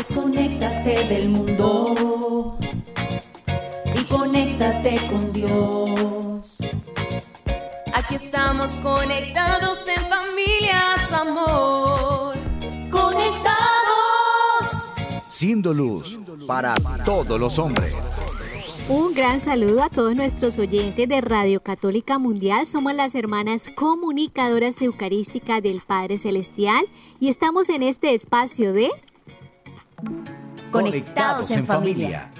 Desconéctate del mundo y conéctate con Dios. Aquí estamos conectados en familia, su amor. Conectados. Siendo luz para todos los hombres. Un gran saludo a todos nuestros oyentes de Radio Católica Mundial. Somos las hermanas comunicadoras eucarísticas del Padre Celestial y estamos en este espacio de Conectados en familia.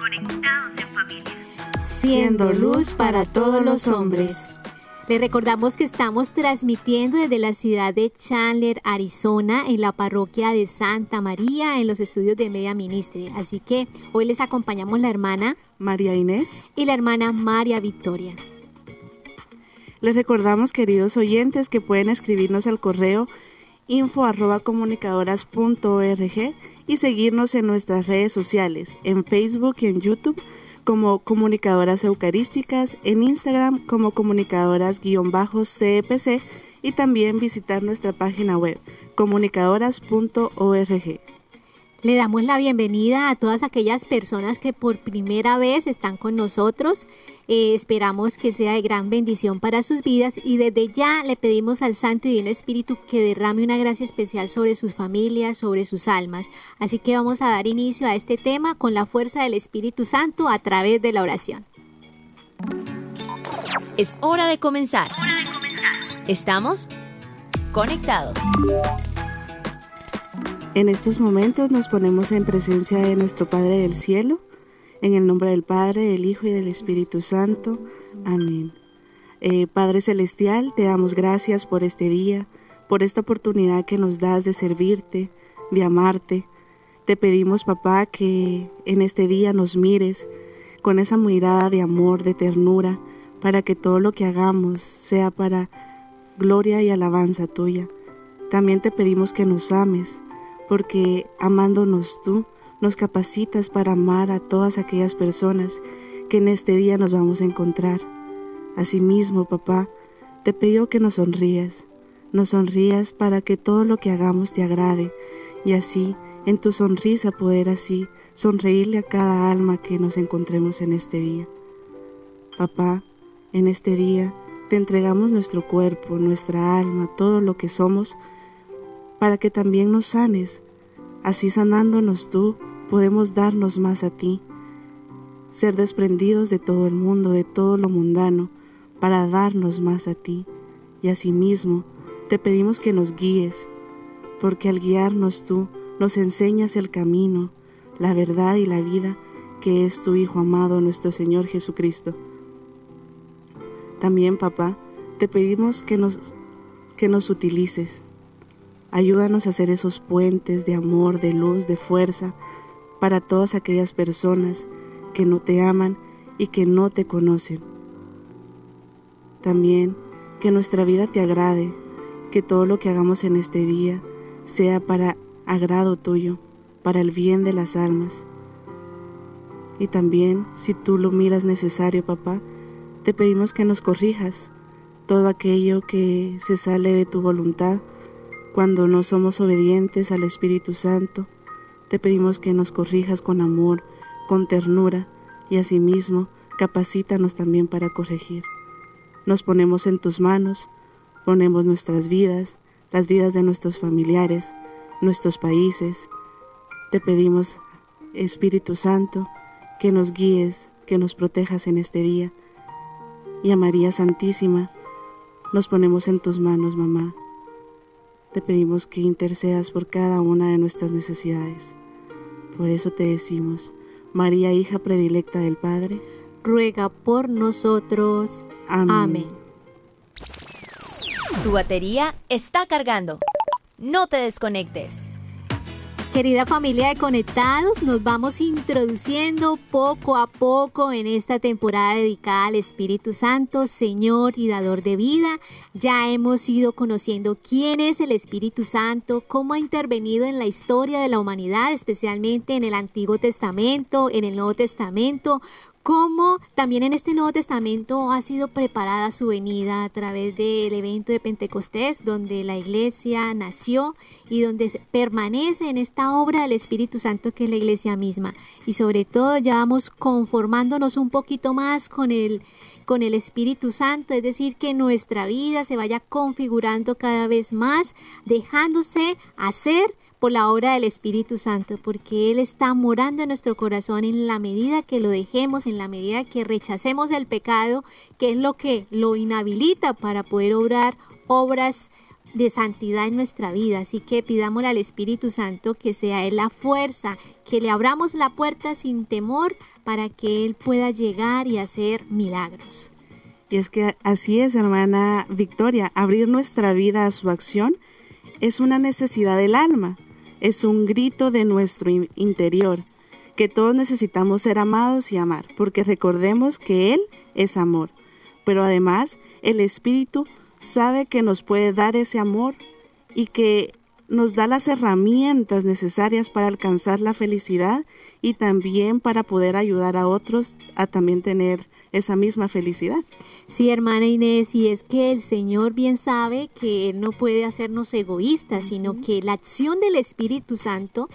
Siendo luz para todos los hombres. Les recordamos que estamos transmitiendo desde la ciudad de Chandler, Arizona, en la parroquia de Santa María, en los estudios de Media Ministry. Así que hoy les acompañamos la hermana María Inés y la hermana María Victoria. Les recordamos, queridos oyentes, que pueden escribirnos al correo info arroba comunicadoras.org y seguirnos en nuestras redes sociales, en Facebook y en YouTube como Comunicadoras Eucarísticas, en Instagram como Comunicadoras-CEPC y también visitar nuestra página web comunicadoras.org. Le damos la bienvenida a todas aquellas personas que por primera vez están con nosotros. Eh, esperamos que sea de gran bendición para sus vidas y desde ya le pedimos al Santo y Divino Espíritu que derrame una gracia especial sobre sus familias, sobre sus almas. Así que vamos a dar inicio a este tema con la fuerza del Espíritu Santo a través de la oración. Es hora de comenzar. Estamos conectados. En estos momentos nos ponemos en presencia de nuestro Padre del Cielo, en el nombre del Padre, del Hijo y del Espíritu Santo. Amén. Eh, Padre Celestial, te damos gracias por este día, por esta oportunidad que nos das de servirte, de amarte. Te pedimos, papá, que en este día nos mires con esa mirada de amor, de ternura, para que todo lo que hagamos sea para gloria y alabanza tuya. También te pedimos que nos ames, porque amándonos tú, nos capacitas para amar a todas aquellas personas que en este día nos vamos a encontrar. Asimismo, papá, te pido que nos sonrías, nos sonrías para que todo lo que hagamos te agrade y así, en tu sonrisa poder así sonreírle a cada alma que nos encontremos en este día. Papá, en este día te entregamos nuestro cuerpo, nuestra alma, todo lo que somos, para que también nos sanes. Así sanándonos tú, podemos darnos más a ti, ser desprendidos de todo el mundo, de todo lo mundano, para darnos más a ti. Y asimismo, te pedimos que nos guíes, porque al guiarnos tú, nos enseñas el camino, la verdad y la vida que es tu Hijo amado, nuestro Señor Jesucristo. También, papá, te pedimos que nos, que nos utilices. Ayúdanos a hacer esos puentes de amor, de luz, de fuerza para todas aquellas personas que no te aman y que no te conocen. También que nuestra vida te agrade, que todo lo que hagamos en este día sea para agrado tuyo, para el bien de las almas. Y también, si tú lo miras necesario, papá, te pedimos que nos corrijas todo aquello que se sale de tu voluntad cuando no somos obedientes al Espíritu Santo. Te pedimos que nos corrijas con amor, con ternura y asimismo capacítanos también para corregir. Nos ponemos en tus manos, ponemos nuestras vidas, las vidas de nuestros familiares, nuestros países. Te pedimos, Espíritu Santo, que nos guíes, que nos protejas en este día. Y a María Santísima, nos ponemos en tus manos, mamá. Te pedimos que intercedas por cada una de nuestras necesidades. Por eso te decimos, María, hija predilecta del Padre, ruega por nosotros. Amén. Amén. Tu batería está cargando. No te desconectes. Querida familia de Conectados, nos vamos introduciendo poco a poco en esta temporada dedicada al Espíritu Santo, Señor y Dador de vida. Ya hemos ido conociendo quién es el Espíritu Santo, cómo ha intervenido en la historia de la humanidad, especialmente en el Antiguo Testamento, en el Nuevo Testamento, cómo también en este Nuevo Testamento ha sido preparada su venida a través del evento de Pentecostés, donde la iglesia nació y donde permanece en esta obra del Espíritu Santo que es la iglesia misma. Y sobre todo ya vamos conformándonos un poquito más con el con el Espíritu Santo, es decir, que nuestra vida se vaya configurando cada vez más, dejándose hacer por la obra del Espíritu Santo, porque Él está morando en nuestro corazón en la medida que lo dejemos, en la medida que rechacemos el pecado, que es lo que lo inhabilita para poder obrar obras de santidad en nuestra vida. Así que pidámosle al Espíritu Santo que sea Él la fuerza, que le abramos la puerta sin temor para que Él pueda llegar y hacer milagros. Y es que así es, hermana Victoria, abrir nuestra vida a su acción es una necesidad del alma es un grito de nuestro interior, que todos necesitamos ser amados y amar, porque recordemos que Él es amor. Pero además, el Espíritu sabe que nos puede dar ese amor y que nos da las herramientas necesarias para alcanzar la felicidad y también para poder ayudar a otros a también tener esa misma felicidad. Sí, hermana Inés, y es que el Señor bien sabe que Él no puede hacernos egoístas, sino que la acción del Espíritu Santo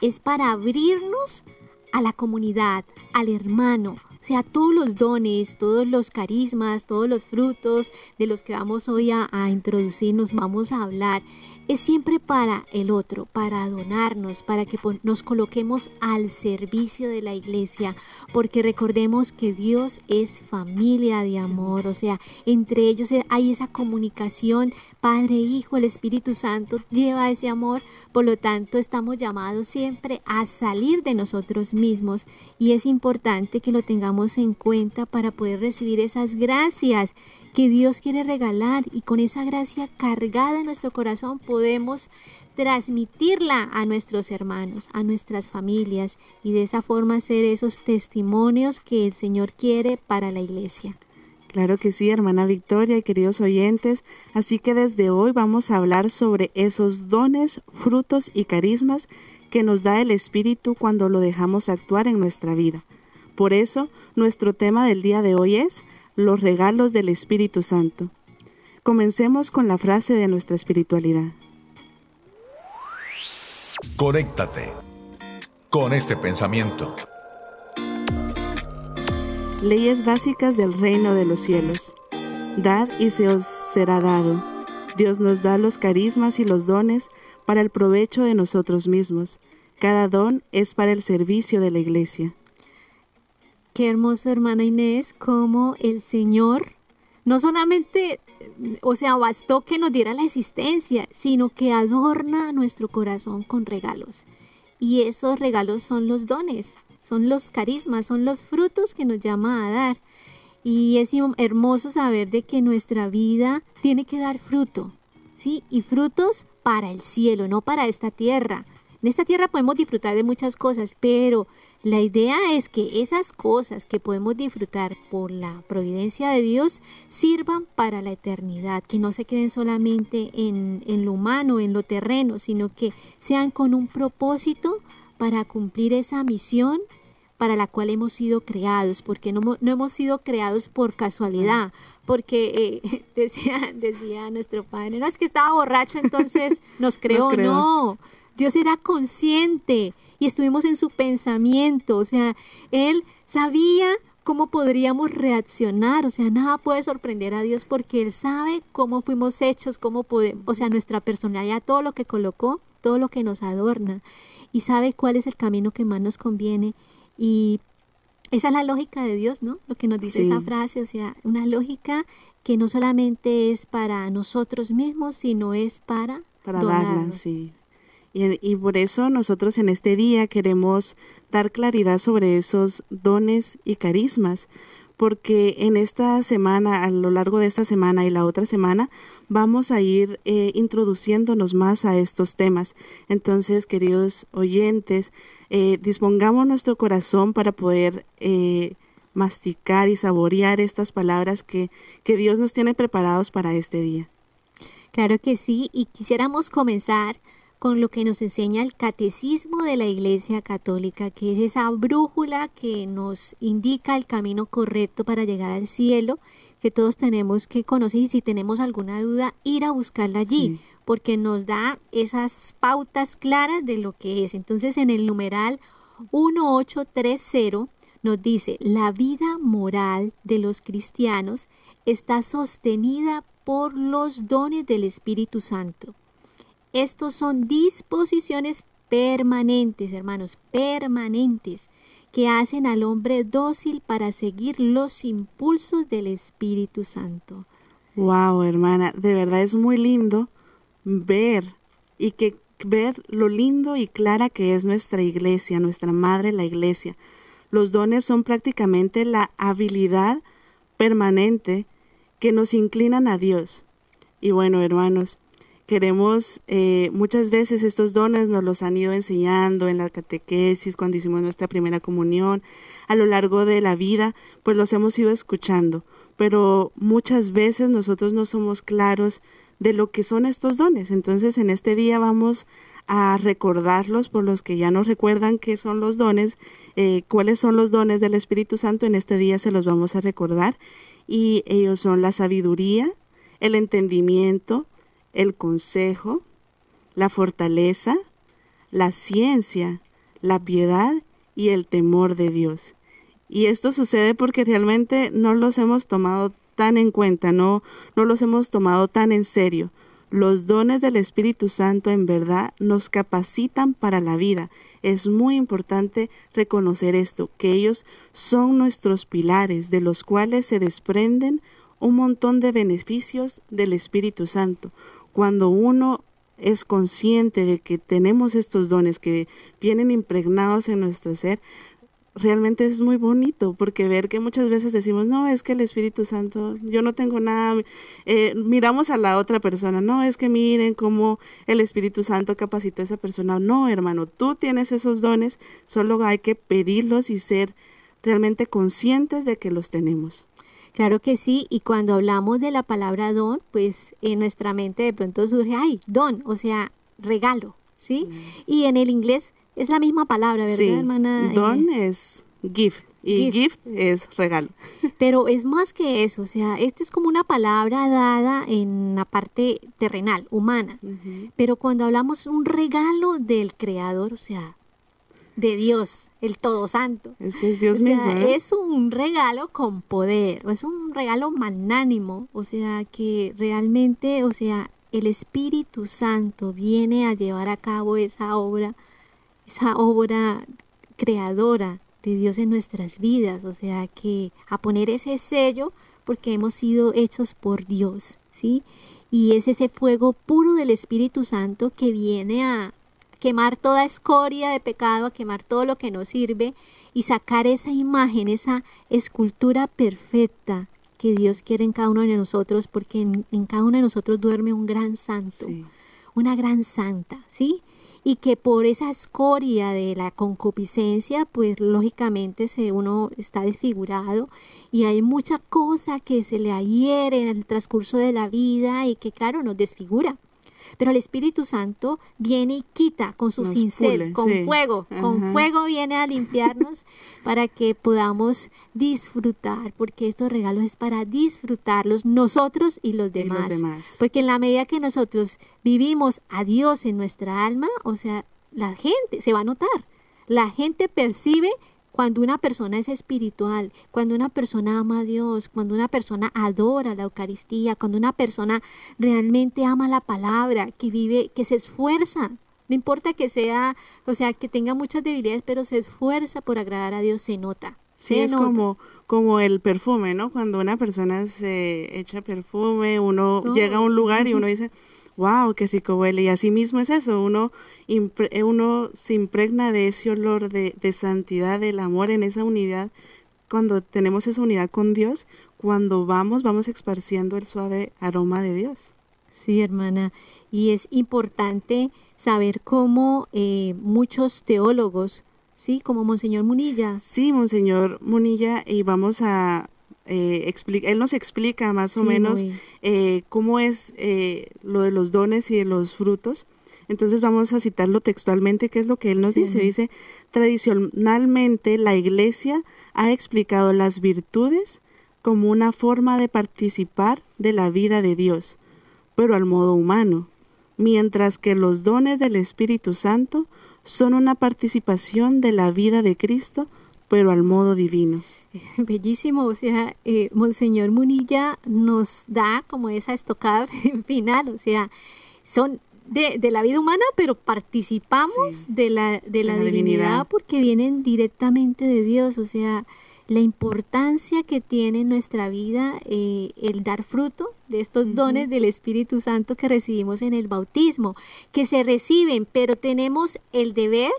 es para abrirnos a la comunidad, al hermano, o sea, todos los dones, todos los carismas, todos los frutos de los que vamos hoy a, a introducir, vamos a hablar, es siempre para el otro, para donarnos, para que nos coloquemos al servicio de la iglesia, porque recordemos que Dios es familia de amor, o sea, entre ellos hay esa comunicación, Padre, Hijo, el Espíritu Santo lleva ese amor, por lo tanto estamos llamados siempre a salir de nosotros mismos y es importante que lo tengamos en cuenta para poder recibir esas gracias que Dios quiere regalar y con esa gracia cargada en nuestro corazón podemos transmitirla a nuestros hermanos, a nuestras familias y de esa forma ser esos testimonios que el Señor quiere para la iglesia. Claro que sí, hermana Victoria y queridos oyentes. Así que desde hoy vamos a hablar sobre esos dones, frutos y carismas que nos da el Espíritu cuando lo dejamos actuar en nuestra vida. Por eso, nuestro tema del día de hoy es los regalos del Espíritu Santo. Comencemos con la frase de nuestra espiritualidad. Conéctate con este pensamiento. Leyes básicas del reino de los cielos. Dad y se os será dado. Dios nos da los carismas y los dones para el provecho de nosotros mismos. Cada don es para el servicio de la iglesia. Qué hermoso, hermana Inés, como el Señor no solamente, o sea, bastó que nos diera la existencia, sino que adorna nuestro corazón con regalos. Y esos regalos son los dones, son los carismas, son los frutos que nos llama a dar. Y es hermoso saber de que nuestra vida tiene que dar fruto, ¿sí? Y frutos para el cielo, no para esta tierra. En esta tierra podemos disfrutar de muchas cosas, pero la idea es que esas cosas que podemos disfrutar por la providencia de Dios sirvan para la eternidad, que no se queden solamente en, lo humano, en lo terreno, sino que sean con un propósito para cumplir esa misión para la cual hemos sido creados, porque no, hemos sido creados por casualidad, porque eh, decía, decía nuestro padre, no es que estaba borracho, entonces nos creó, nos creó. no, Dios era consciente y estuvimos en su pensamiento, o sea, Él sabía cómo podríamos reaccionar, o sea, nada puede sorprender a Dios porque Él sabe cómo fuimos hechos, cómo podemos, o sea, nuestra personalidad, todo lo que colocó, todo lo que nos adorna y sabe cuál es el camino que más nos conviene y esa es la lógica de Dios, ¿no? Lo que nos dice esa frase, o sea, una lógica que no solamente es para nosotros mismos, sino es para, para darla, sí. Y, por eso nosotros en este día queremos dar claridad sobre esos dones y carismas, porque en esta semana, a lo largo de esta semana y la otra semana, vamos a ir eh, introduciéndonos más a estos temas. Entonces, queridos oyentes, eh, dispongamos nuestro corazón para poder eh, masticar y saborear estas palabras que, que Dios nos tiene preparados para este día. Claro que sí, y quisiéramos comenzar con lo que nos enseña el catecismo de la Iglesia Católica, que es esa brújula que nos indica el camino correcto para llegar al cielo, que todos tenemos que conocer y si tenemos alguna duda, ir a buscarla allí, porque nos da esas pautas claras de lo que es. Entonces, en el numeral 1830 nos dice, la vida moral de los cristianos está sostenida por los dones del Espíritu Santo. Estos son disposiciones permanentes, hermanos, permanentes, que hacen al hombre dócil para seguir los impulsos del Espíritu Santo. Wow, hermana, de verdad es muy lindo ver y que ver lo lindo y clara que es nuestra iglesia, nuestra madre la iglesia. Los dones son prácticamente la habilidad permanente que nos inclinan a Dios. Y bueno, hermanos, queremos eh, muchas veces estos dones nos los han ido enseñando en la catequesis, cuando hicimos nuestra primera comunión, a lo largo de la vida, pues los hemos ido escuchando, pero muchas veces nosotros no somos claros de lo que son estos dones. Entonces, en este día vamos a recordarlos por los que ya no recuerdan qué son los dones, eh, cuáles son los dones del Espíritu Santo, en este día se los vamos a recordar. Y ellos son la sabiduría, el entendimiento, el consejo, la fortaleza, la ciencia, la piedad y el temor de Dios. Y esto sucede porque realmente no los hemos tomado tan en cuenta, no, no los hemos tomado tan en serio. Los dones del Espíritu Santo en verdad nos capacitan para la vida. Es muy importante reconocer esto, que ellos son nuestros pilares de los cuales se desprenden un montón de beneficios del Espíritu Santo. Cuando uno es consciente de que tenemos estos dones que vienen impregnados en nuestro ser, realmente es muy bonito porque ver que muchas veces decimos, no, es que el Espíritu Santo, yo no tengo nada, eh, miramos a la otra persona, no, es que miren cómo el Espíritu Santo capacitó a esa persona, no, hermano, tú tienes esos dones, solo hay que pedirlos y ser realmente conscientes de que los tenemos. Claro que sí, y cuando hablamos de la palabra don, pues en nuestra mente de pronto surge, ay, don, o sea, regalo, ¿sí? Mm. Y en el inglés es la misma palabra, ¿verdad, sí. hermana? Don eh, es gift y gift. es regalo. Pero es más que eso, o sea, esta es como una palabra dada en la parte terrenal, humana. Pero cuando hablamos un regalo del creador, o sea, de Dios, el Todo Santo. Es que es Dios mismo. ¿eh? Es un regalo con poder, es un regalo magnánimo, o sea, que realmente, o sea, el Espíritu Santo viene a llevar a cabo esa obra esa obra creadora de Dios en nuestras vidas, o sea, que a poner ese sello porque hemos sido hechos por Dios, ¿sí? Y es ese fuego puro del Espíritu Santo que viene a quemar toda escoria de pecado, a quemar todo lo que nos sirve y sacar esa imagen, esa escultura perfecta que Dios quiere en cada uno de nosotros, porque en, cada uno de nosotros duerme un gran santo, una gran santa, ¿sí? y que por esa escoria de la concupiscencia, pues lógicamente se, uno está desfigurado y hay mucha cosa que se le adhiere en el transcurso de la vida y que claro nos desfigura. Pero el Espíritu Santo viene y quita con su cincel, con fuego, con fuego viene a limpiarnos para que podamos disfrutar, porque estos regalos es para disfrutarlos nosotros y los demás. Y los demás. Porque en la medida que nosotros vivimos a Dios en nuestra alma, o sea, la gente se va a notar. La gente percibe cuando una persona es espiritual, cuando una persona ama a Dios, cuando una persona adora la Eucaristía, cuando una persona realmente ama la palabra, que vive, que se esfuerza, no importa que sea, o sea, que tenga muchas debilidades, pero se esfuerza por agradar a Dios, se nota. Sí, es como, como el perfume, ¿no? Cuando una persona se echa perfume, uno llega a un lugar y uno dice, wow, qué rico huele. Y así mismo es eso, uno, uno se impregna de ese olor de, de santidad, del amor en esa unidad. Cuando tenemos esa unidad con Dios, cuando vamos, vamos esparciendo el suave aroma de Dios. Sí, hermana. Y es importante saber cómo eh, muchos teólogos, sí, como Monseñor Munilla. Sí, Monseñor Munilla, y vamos a eh, él nos explica más o menos eh, cómo es eh, lo de los dones y de los frutos. Entonces vamos a citarlo textualmente, que es lo que él nos dice. Dice, tradicionalmente la iglesia ha explicado las virtudes como una forma de participar de la vida de Dios, pero al modo humano, mientras que los dones del Espíritu Santo son una participación de la vida de Cristo, pero al modo divino. Bellísimo, o sea, eh, Monseñor Munilla nos da como esa estocada final, o sea, son de, de la vida humana, pero participamos de la, de la, divinidad, porque vienen directamente de Dios, o sea, la importancia que tiene en nuestra vida eh, el dar fruto de estos dones del Espíritu Santo que recibimos en el bautismo, que se reciben, pero tenemos el deber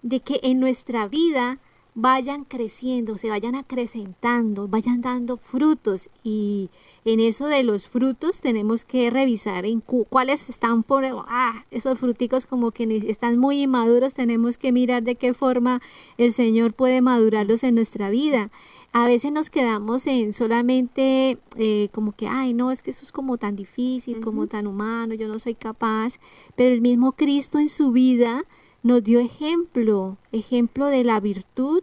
de que en nuestra vida vayan creciendo, se vayan acrecentando, vayan dando frutos. Y en eso de los frutos tenemos que revisar en cuáles están por ah, esos fruticos como que están muy inmaduros, tenemos que mirar de qué forma el Señor puede madurarlos en nuestra vida. A veces nos quedamos en solamente eh, como que, ay, no, es que eso es como tan difícil, como tan humano, yo no soy capaz, pero el mismo Cristo en su vida nos dio ejemplo, ejemplo de la virtud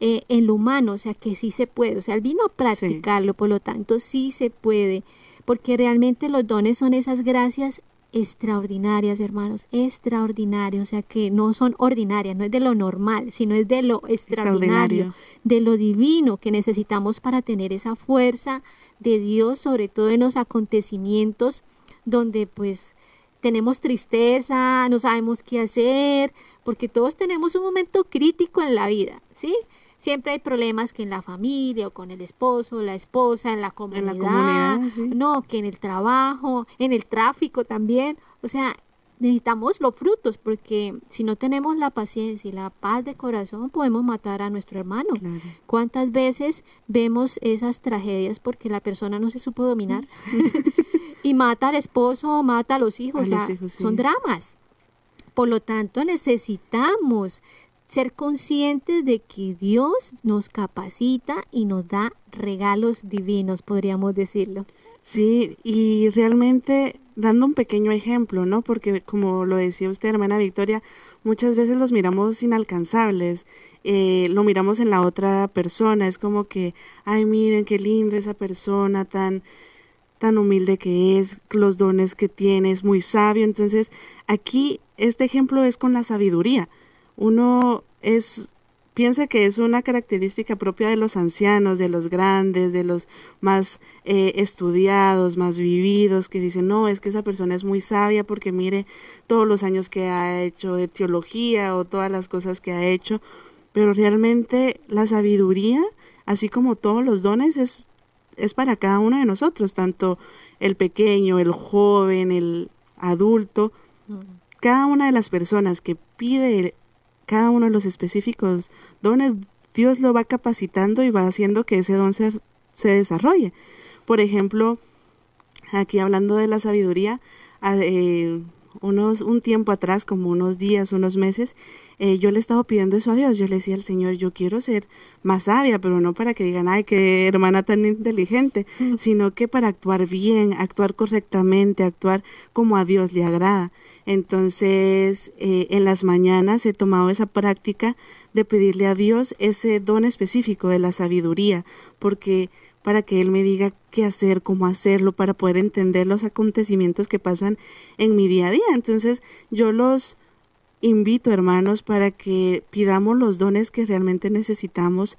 eh, en lo humano, o sea que sí se puede, o sea, él vino a practicarlo, por lo tanto sí se puede, porque realmente los dones son esas gracias extraordinarias, hermanos, extraordinarias, o sea que no son ordinarias, no es de lo normal, sino es de lo extraordinario, de lo divino que necesitamos para tener esa fuerza de Dios, sobre todo en los acontecimientos donde pues tenemos tristeza, no sabemos qué hacer, porque todos tenemos un momento crítico en la vida, ¿sí? Siempre hay problemas que en la familia o con el esposo, la esposa, en la comunidad, no, que en el trabajo, en el tráfico también. O sea, necesitamos los frutos porque si no tenemos la paciencia y la paz de corazón podemos matar a nuestro hermano. ¿Cuántas veces vemos esas tragedias porque la persona no se supo dominar y mata al esposo, mata a los hijos? o sea, son dramas. Por lo tanto, necesitamos ser conscientes de que Dios nos capacita y nos da regalos divinos, podríamos decirlo. Sí, y realmente dando un pequeño ejemplo, ¿no? Porque como lo decía usted, hermana Victoria, muchas veces los miramos inalcanzables, eh, lo miramos en la otra persona, es como que, ay, miren qué lindo esa persona, tan tan humilde que es, los dones que tiene, es muy sabio. Entonces, aquí este ejemplo es con la sabiduría uno es piensa que es una característica propia de los ancianos, de los grandes, de los más eh, estudiados, más vividos, que dicen, no, es que esa persona es muy sabia porque mire todos los años que ha hecho de teología o todas las cosas que ha hecho, pero realmente la sabiduría, así como todos los dones, es, es para cada uno de nosotros, tanto el pequeño, el joven, el adulto, cada una de las personas que pide cada uno de los específicos dones, Dios lo va capacitando y va haciendo que ese don se, desarrolle. Por ejemplo, aquí hablando de la sabiduría, eh, unos, un tiempo atrás, como unos días, unos meses, eh, yo le estaba pidiendo eso a Dios. Yo le decía al Señor, yo quiero ser más sabia, pero no para que digan, ay, qué hermana tan inteligente, mm. sino que para actuar bien, actuar correctamente, actuar como a Dios le agrada. Entonces, eh, en las mañanas he tomado esa práctica de pedirle a Dios ese don específico de la sabiduría, porque para que Él me diga qué hacer, cómo hacerlo, para poder entender los acontecimientos que pasan en mi día a día. Entonces, yo los invito, hermanos, para que pidamos los dones que realmente necesitamos,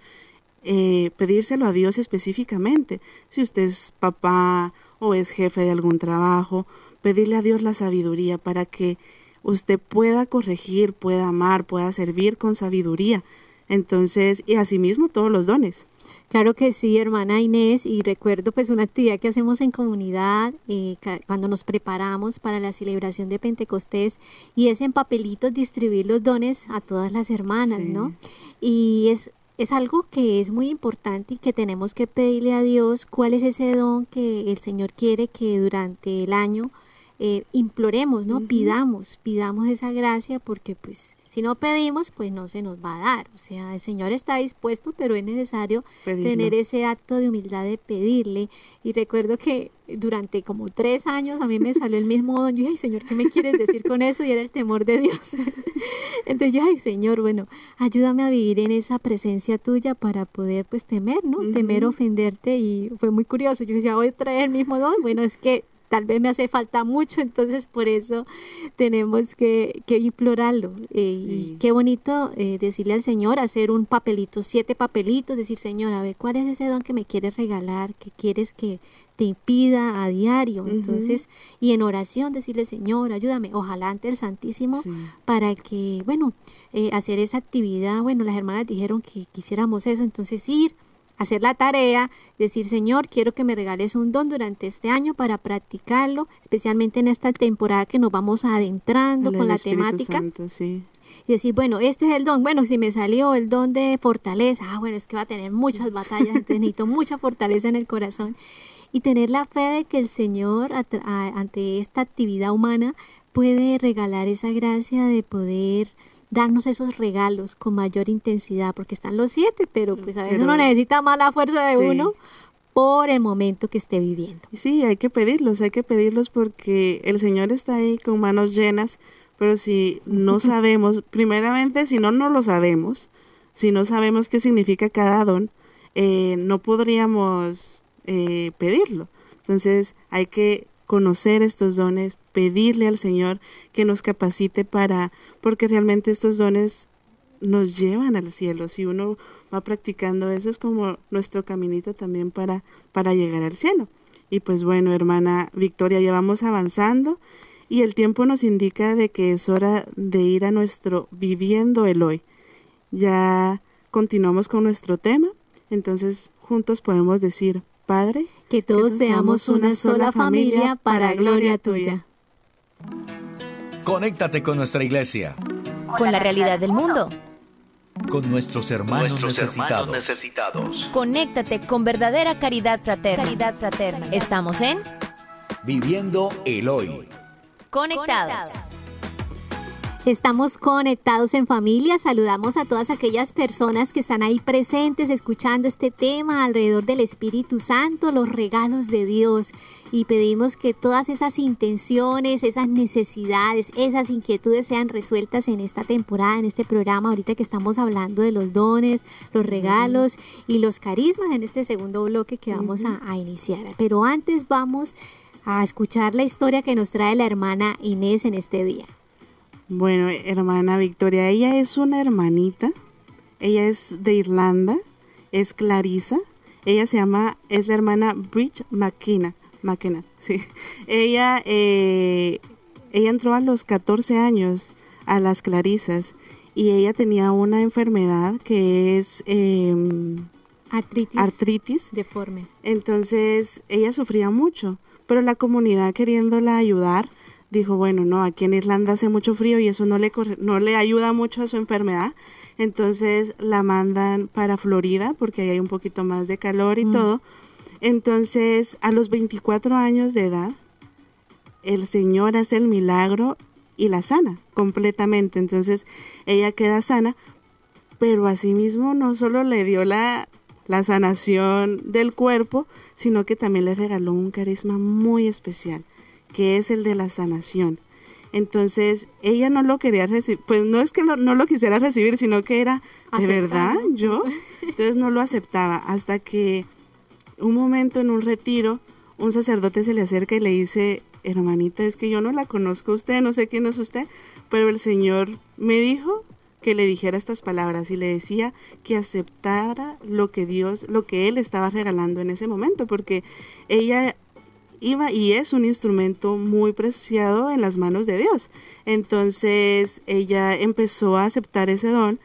eh, pedírselo a Dios específicamente. Si usted es papá o es jefe de algún trabajo, pedirle a Dios la sabiduría para que usted pueda corregir, pueda amar, pueda servir con sabiduría. Entonces, y asimismo todos los dones. Claro que sí, hermana Inés, y recuerdo pues una actividad que hacemos en comunidad eh, cuando nos preparamos para la celebración de Pentecostés y es en papelitos distribuir los dones a todas las hermanas, ¿no? Y es, es algo que es muy importante y que tenemos que pedirle a Dios cuál es ese don que el Señor quiere que durante el año eh, imploremos, ¿no? Pidamos, pidamos esa gracia porque pues Si no pedimos, pues no se nos va a dar. O sea, el Señor está dispuesto, pero es necesario Pedirlo. tener ese acto de humildad de pedirle. Y recuerdo que durante como tres años a mí me salió el mismo don. Yo dije, ay Señor, ¿qué me quieres decir con eso? Y era el temor de Dios. Entonces yo, ay Señor, bueno, ayúdame a vivir en esa presencia tuya para poder pues temer, ¿no? Temer ofenderte. Y fue muy curioso. Yo decía, voy a traer el mismo don. Bueno, es que tal vez me hace falta mucho, entonces por eso tenemos que, que implorarlo. Eh, Sí. Y qué bonito eh, decirle al Señor, hacer un papelito, siete papelitos, decir, Señor, a ver, ¿cuál es ese don que me quieres regalar, que quieres que te pida a diario? Entonces, y en oración decirle, Señor, ayúdame, ojalá ante el Santísimo, Sí. para que, bueno, eh, hacer esa actividad, bueno, las hermanas dijeron que quisiéramos eso, entonces ir, hacer la tarea, decir, Señor, quiero que me regales un don durante este año para practicarlo, especialmente en esta temporada que nos vamos adentrando con la Espíritu temática Santo, sí. y decir, bueno, este es el don, bueno, si me salió el don de fortaleza, ah, bueno, es que va a tener muchas batallas, entonces necesito mucha fortaleza en el corazón y tener la fe de que el Señor a tra- a- ante esta actividad humana puede regalar esa gracia de poder darnos esos regalos con mayor intensidad, porque están los siete, pero pues a veces Pero- uno necesita más la fuerza de Sí. uno por el momento que esté viviendo. Sí, hay que pedirlos, hay que pedirlos porque el Señor está ahí con manos llenas, pero si no sabemos, primeramente, si no, no lo sabemos, si no sabemos qué significa cada don, eh, no podríamos eh, pedirlo. Entonces hay que conocer estos dones, pedirle al Señor que nos capacite para, porque realmente estos dones nos llevan al cielo. Si uno va practicando eso es como nuestro caminito también para, para llegar al cielo. Y pues bueno, hermana Victoria, ya vamos avanzando y el tiempo nos indica de que es hora de ir a nuestro viviendo el hoy. Ya continuamos con nuestro tema, entonces juntos podemos decir, Padre, Que todos seamos una sola familia para gloria tuya. Conéctate con nuestra iglesia, Con la realidad del mundo. con nuestros hermanos Nuestros necesitados. hermanos necesitados. Conéctate con verdadera caridad fraterna. Caridad fraterna. Estamos en Viviendo el hoy. Conectados. Estamos conectados en familia, saludamos a todas aquellas personas que están ahí presentes escuchando este tema alrededor del Espíritu Santo, los regalos de Dios y pedimos que todas esas intenciones, esas necesidades, esas inquietudes sean resueltas en esta temporada, en este programa, ahorita que estamos hablando de los dones, los regalos y los carismas en este segundo bloque que vamos a, a iniciar. Pero antes vamos a escuchar la historia que nos trae la hermana Inés en este día. Bueno, hermana Victoria, ella es una hermanita, ella es de Irlanda, es Clarisa, ella se llama, es la hermana Bridge McKenna, McKenna, sí. Ella, eh, ella entró a los 14 años a las Clarisas y ella tenía una enfermedad que es em, Artritis, artritis deforme. entonces ella sufría mucho, pero la comunidad queriéndola ayudar dijo, bueno, no, aquí en Irlanda hace mucho frío y eso no le, corre- no le ayuda mucho a su enfermedad. Entonces la mandan para Florida porque ahí hay un poquito más de calor y todo. Entonces a los 24 años de edad, el Señor hace el milagro y la sana completamente. Entonces ella queda sana, pero asimismo no solo le dio la, la sanación del cuerpo, sino que también le regaló un carisma muy especial, que es el de la sanación. Entonces, ella no lo quería recibir, pues no es que lo- no lo quisiera recibir, sino que era, ¿de verdad yo? Entonces no lo aceptaba, hasta que un momento en un retiro, un sacerdote se le acerca y le dice, hermanita, es que yo no la conozco a usted, no sé quién es usted, pero el Señor me dijo que le dijera estas palabras y le decía que aceptara lo que Dios, lo que Él estaba regalando en ese momento, porque ella iba y es un instrumento muy preciado en las manos de Dios. Entonces ella empezó a aceptar ese don.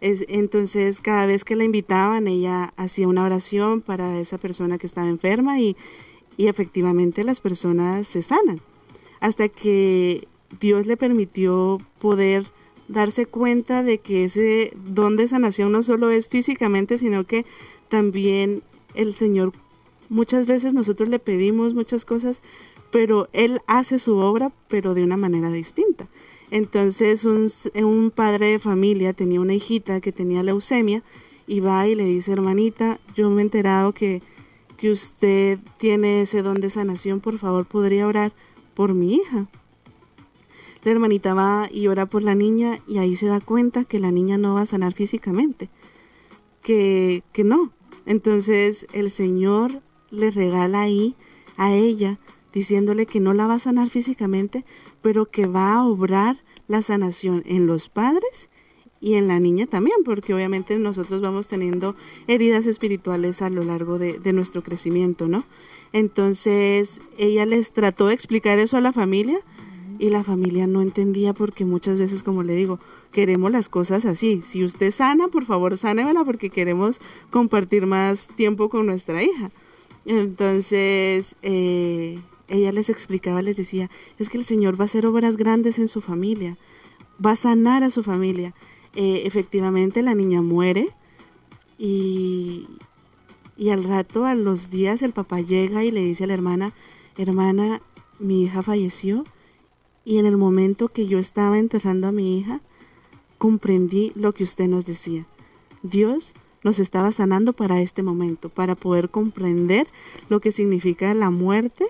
Es- entonces cada vez que la invitaban ella hacía una oración para esa persona que estaba enferma y, y efectivamente las personas se sanan. Hasta que Dios le permitió poder darse cuenta de que ese don de sanación no solo es físicamente, sino que también el Señor muchas veces nosotros le pedimos muchas cosas, pero Él hace su obra, pero de una manera distinta. Entonces un, un padre de familia tenía una hijita que tenía leucemia y va y le dice, hermanita, yo me he enterado que, que usted tiene ese don de sanación, por favor podría orar por mi hija. La hermanita va y ora por la niña y ahí se da cuenta que la niña no va a sanar físicamente, que, que no. Entonces el Señor le regala ahí a ella diciéndole que no la va a sanar físicamente, pero que va a obrar la sanación en los padres y en la niña también, porque obviamente nosotros vamos teniendo heridas espirituales a lo largo de, de, nuestro crecimiento, ¿no? Entonces ella les trató de explicar eso a la familia y la familia no entendía porque muchas veces, como le digo, queremos las cosas así. Si usted sana, por favor, sánemela porque queremos compartir más tiempo con nuestra hija. Entonces, eh, ella les explicaba, les decía, es que el Señor va a hacer obras grandes en su familia, va a sanar a su familia. Eh, efectivamente, la niña muere y, y al rato, a los días, el papá llega y le dice a la hermana, hermana, mi hija falleció y en el momento que yo estaba enterrando a mi hija, comprendí lo que usted nos decía. Dios nos estaba sanando para este momento, para poder comprender lo que significa la muerte.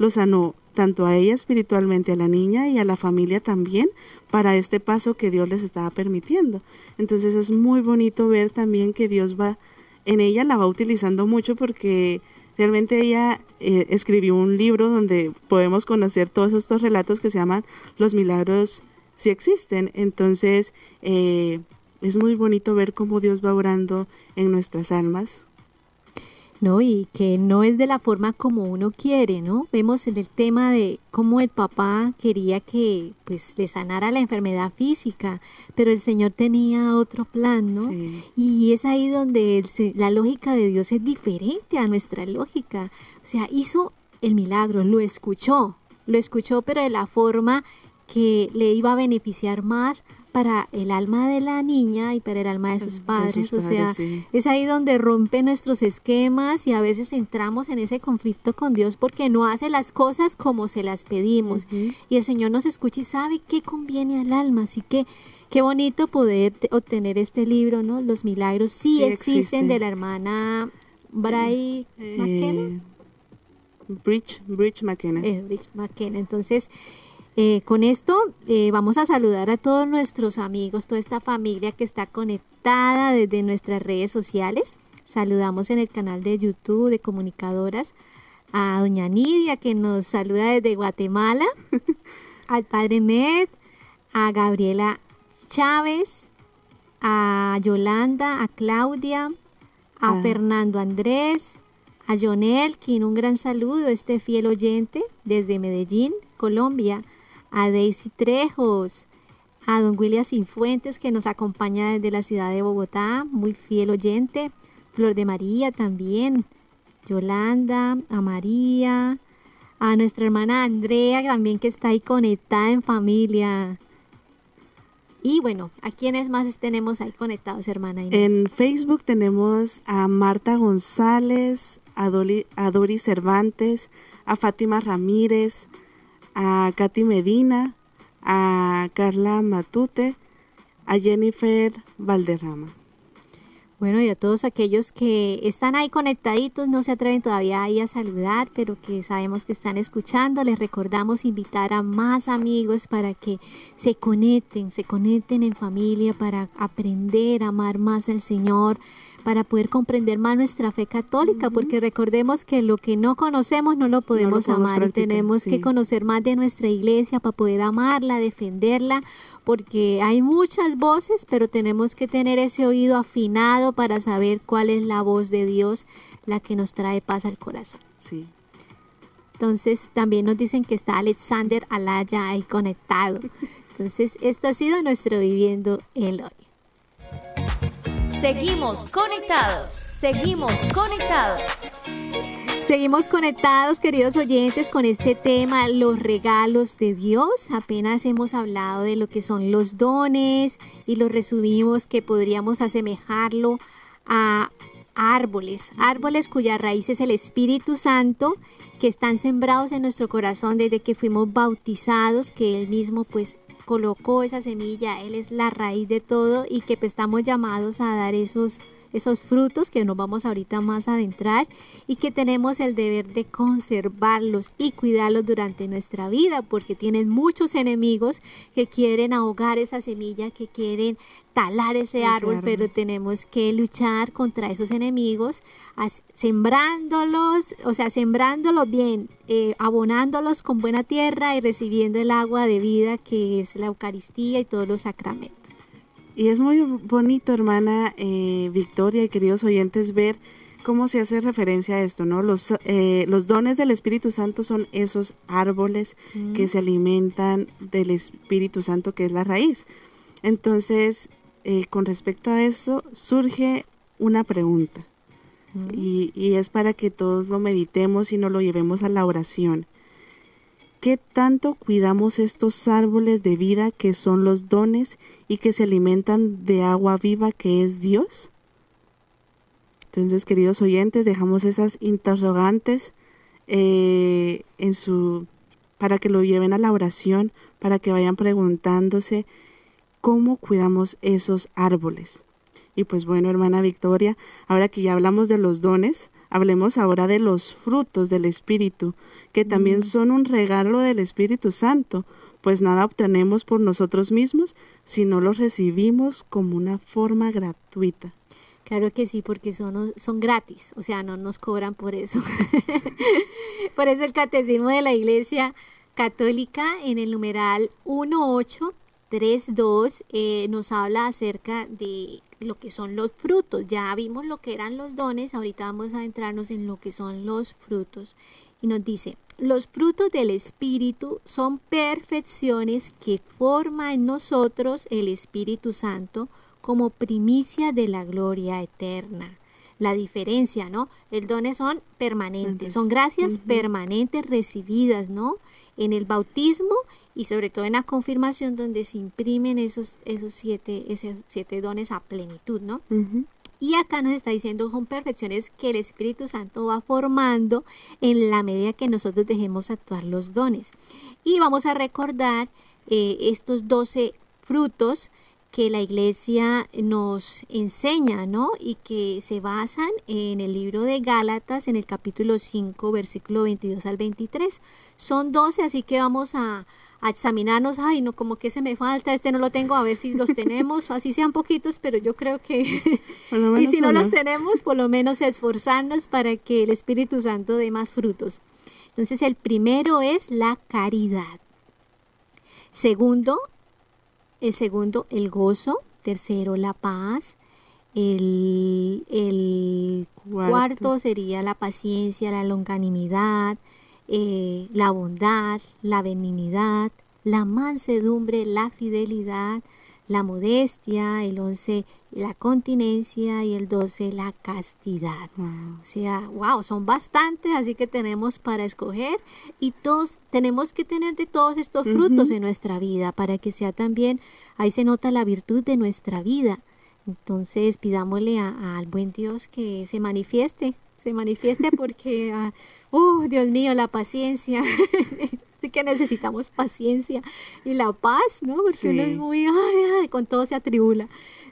Lo sanó tanto a ella espiritualmente, a la niña y a la familia también, para este paso que Dios les estaba permitiendo. Entonces es muy bonito ver también que Dios va, en ella la va utilizando mucho porque realmente ella eh, escribió un libro donde podemos conocer todos estos relatos que se llaman Los milagros si existen. Entonces, eh, es muy bonito ver cómo Dios va orando en nuestras almas. No, y que no es de la forma como uno quiere, ¿no? Vemos en el tema de cómo el papá quería que pues le sanara la enfermedad física, pero el Señor tenía otro plan, ¿no? Sí. Y es ahí donde el, la lógica de Dios es diferente a nuestra lógica. O sea, hizo el milagro, lo escuchó, lo escuchó, pero de la forma que le iba a beneficiar más para el alma de la niña y para el alma de sus padres. De sus o sea, sí. es ahí donde rompe nuestros esquemas y a veces entramos en ese conflicto con Dios porque no hace las cosas como se las pedimos. Uh -huh. Y el Señor nos escucha y sabe qué conviene al alma. Así que qué bonito poder obtener este libro, ¿no? Los milagros sí, sí existen existe. de la hermana Bray eh, McKenna. Bridge, Bridge McKenna. Eh, Bridge McKenna. Entonces, eh, con esto eh, vamos a saludar a todos nuestros amigos, toda esta familia que está conectada desde nuestras redes sociales. Saludamos en el canal de YouTube de Comunicadoras a doña Nidia que nos saluda desde Guatemala, al padre Med, a Gabriela Chávez, a Yolanda, a Claudia, a ah. Fernando Andrés, a John Elkin, un gran saludo, este fiel oyente desde Medellín, Colombia a Daisy Trejos, a don William Sinfuentes que nos acompaña desde la ciudad de Bogotá, muy fiel oyente, Flor de María también, Yolanda, a María, a nuestra hermana Andrea también que está ahí conectada en familia. Y bueno, ¿a quiénes más tenemos ahí conectados, hermana Inés? En Facebook tenemos a Marta González, a, Doli, a Doris Cervantes, a Fátima Ramírez, a Katy Medina, a Carla Matute, a Jennifer Valderrama. Bueno, y a todos aquellos que están ahí conectaditos, no se atreven todavía ahí a saludar, pero que sabemos que están escuchando, les recordamos invitar a más amigos para que se conecten, se conecten en familia para aprender a amar más al Señor, para poder comprender más nuestra fe católica, uh -huh. porque recordemos que lo que no conocemos no lo podemos, no lo podemos amar y tenemos sí. que conocer más de nuestra iglesia para poder amarla, defenderla, porque hay muchas voces, pero tenemos que tener ese oído afinado para saber cuál es la voz de Dios, la que nos trae paz al corazón. Sí. Entonces también nos dicen que está Alexander Alaya ahí conectado. Entonces, esto ha sido nuestro Viviendo el Hoy. Seguimos conectados, seguimos conectados. Seguimos conectados, queridos oyentes, con este tema, los regalos de Dios. Apenas hemos hablado de lo que son los dones y lo resumimos que podríamos asemejarlo a árboles, árboles cuya raíz es el Espíritu Santo, que están sembrados en nuestro corazón desde que fuimos bautizados, que Él mismo pues colocó esa semilla, Él es la raíz de todo y que pues, estamos llamados a dar esos esos frutos que nos vamos ahorita más a adentrar y que tenemos el deber de conservarlos y cuidarlos durante nuestra vida porque tienen muchos enemigos que quieren ahogar esa semilla, que quieren talar ese, árbol, pero tenemos que luchar contra esos enemigos, sembrándolos, o sea, sembrándolos bien, eh, abonándolos con buena tierra y recibiendo el agua de vida que es la Eucaristía y todos los sacramentos. Y es muy bonito, hermana eh, Victoria y queridos oyentes, ver cómo se hace referencia a esto, ¿no? Los, eh, los dones del Espíritu Santo son esos árboles que se alimentan del Espíritu Santo, que es la raíz. Entonces, eh, con respecto a eso, surge una pregunta. y, y es para que todos lo meditemos y nos lo llevemos a la oración. ¿Qué tanto cuidamos estos árboles de vida que son los dones y que se alimentan de agua viva que es Dios? Entonces, queridos oyentes, dejamos esas interrogantes eh, en su, para que lo lleven a la oración, para que vayan preguntándose cómo cuidamos esos árboles. Y pues bueno, hermana Victoria, ahora que ya hablamos de los dones, hablemos ahora de los frutos del Espíritu, que también mm. son un regalo del Espíritu Santo, pues nada obtenemos por nosotros mismos si no los recibimos como una forma gratuita. Claro que sí, porque son, son gratis, o sea, no nos cobran por eso. por eso el Catecismo de la Iglesia Católica en el numeral 1832 eh, nos habla acerca de lo que son los frutos. Ya vimos lo que eran los dones, ahorita vamos a adentrarnos en lo que son los frutos y nos dice, los frutos del Espíritu son perfecciones que forma en nosotros el Espíritu Santo como primicia de la gloria eterna. La diferencia, ¿no? El dones son permanentes, son gracias permanentes recibidas, ¿no? En el bautismo y sobre todo en la confirmación donde se imprimen esos, esos, siete, esos siete dones a plenitud, ¿no? Y acá nos está diciendo son perfecciones que el Espíritu Santo va formando en la medida que nosotros dejemos actuar los dones. Y vamos a recordar eh, estos 12 frutos que la iglesia nos enseña, ¿no? Y que se basan en el libro de Gálatas, en el capítulo 5, versículo 22 al 23. Son 12, así que vamos a, a examinarnos, ay, no, como que se me falta, este no lo tengo, a ver si los tenemos, así sean poquitos, pero yo creo que, y si no los tenemos, por lo menos esforzarnos para que el Espíritu Santo dé más frutos. Entonces, el primero es la caridad. Segundo, el segundo, el gozo. Tercero, la paz. El, el cuarto sería la paciencia, la longanimidad. Eh, la bondad, la benignidad, la mansedumbre, la fidelidad, la modestia, el 11 la continencia y el 12 la castidad. O sea, wow, son bastantes, así que tenemos para escoger y todos tenemos que tener de todos estos frutos en nuestra vida para que sea también, ahí se nota la virtud de nuestra vida. Entonces pidámosle al buen Dios que se manifieste, se manifieste porque... Ah, uh, Dios mío, la paciencia. Así que necesitamos paciencia y la paz, ¿no? Porque uno es muy, ay, ay, con todo se atribula.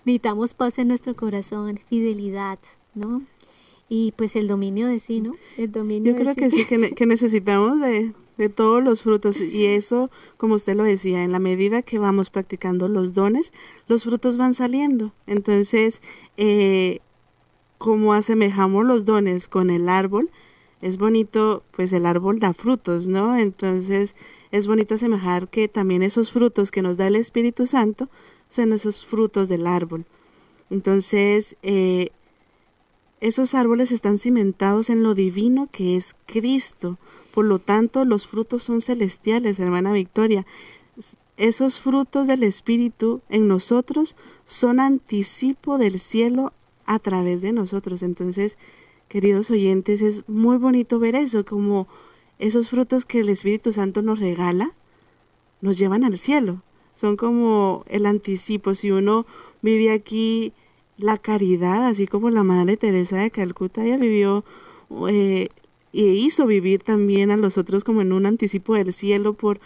Necesitamos paz en nuestro corazón, fidelidad, ¿no? Y pues el dominio de sí, ¿no? El dominio Yo creo que sí, que, necesitamos de, de, todos los frutos. Y eso, como usted lo decía, en la medida que vamos practicando los dones, los frutos van saliendo. Entonces, eh, como asemejamos los dones con el árbol, es bonito, pues el árbol da frutos, ¿no? Entonces es bonito asemejar que también esos frutos que nos da el Espíritu Santo son esos frutos del árbol. Entonces, eh, esos árboles están cimentados en lo divino que es Cristo. Por lo tanto, los frutos son celestiales, hermana Victoria. Esos frutos del Espíritu en nosotros son anticipo del cielo a través de nosotros. Entonces, queridos oyentes, es muy bonito ver eso, como esos frutos que el Espíritu Santo nos regala, nos llevan al cielo. Son como el anticipo. Si uno vive aquí la caridad, así como la Madre Teresa de Calcuta, ella vivió eh, e hizo vivir también a los otros como en un anticipo del cielo por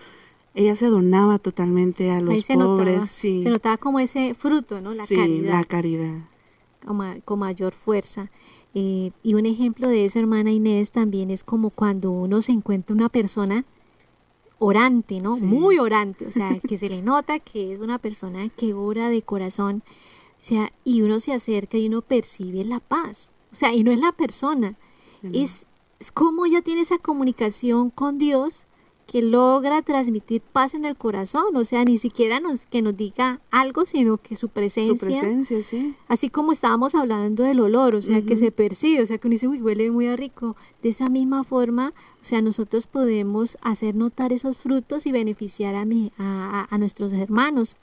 ella se donaba totalmente a los Ahí se pobres. notaba, sí, se notaba como ese fruto, ¿no? La sí, caridad. la caridad. con, ma- con mayor fuerza. Eh, y un ejemplo de eso, hermana Inés, también es como cuando uno se encuentra una persona orante, ¿no? Sí. Muy orante, o sea, que se le nota que es una persona que ora de corazón, o sea, y uno se acerca y uno percibe la paz, o sea, y no es la persona, es, es como ella tiene esa comunicación con Dios que logra transmitir paz en el corazón, o sea, ni siquiera nos, que nos diga algo, sino que su presencia, Su presencia, sí. así como estábamos hablando del olor, o sea, que se percibe, o sea, que uno dice, uy, huele muy a rico. De esa misma forma, o sea, nosotros podemos hacer notar esos frutos y beneficiar a, mi- a, a- a nuestros hermanos.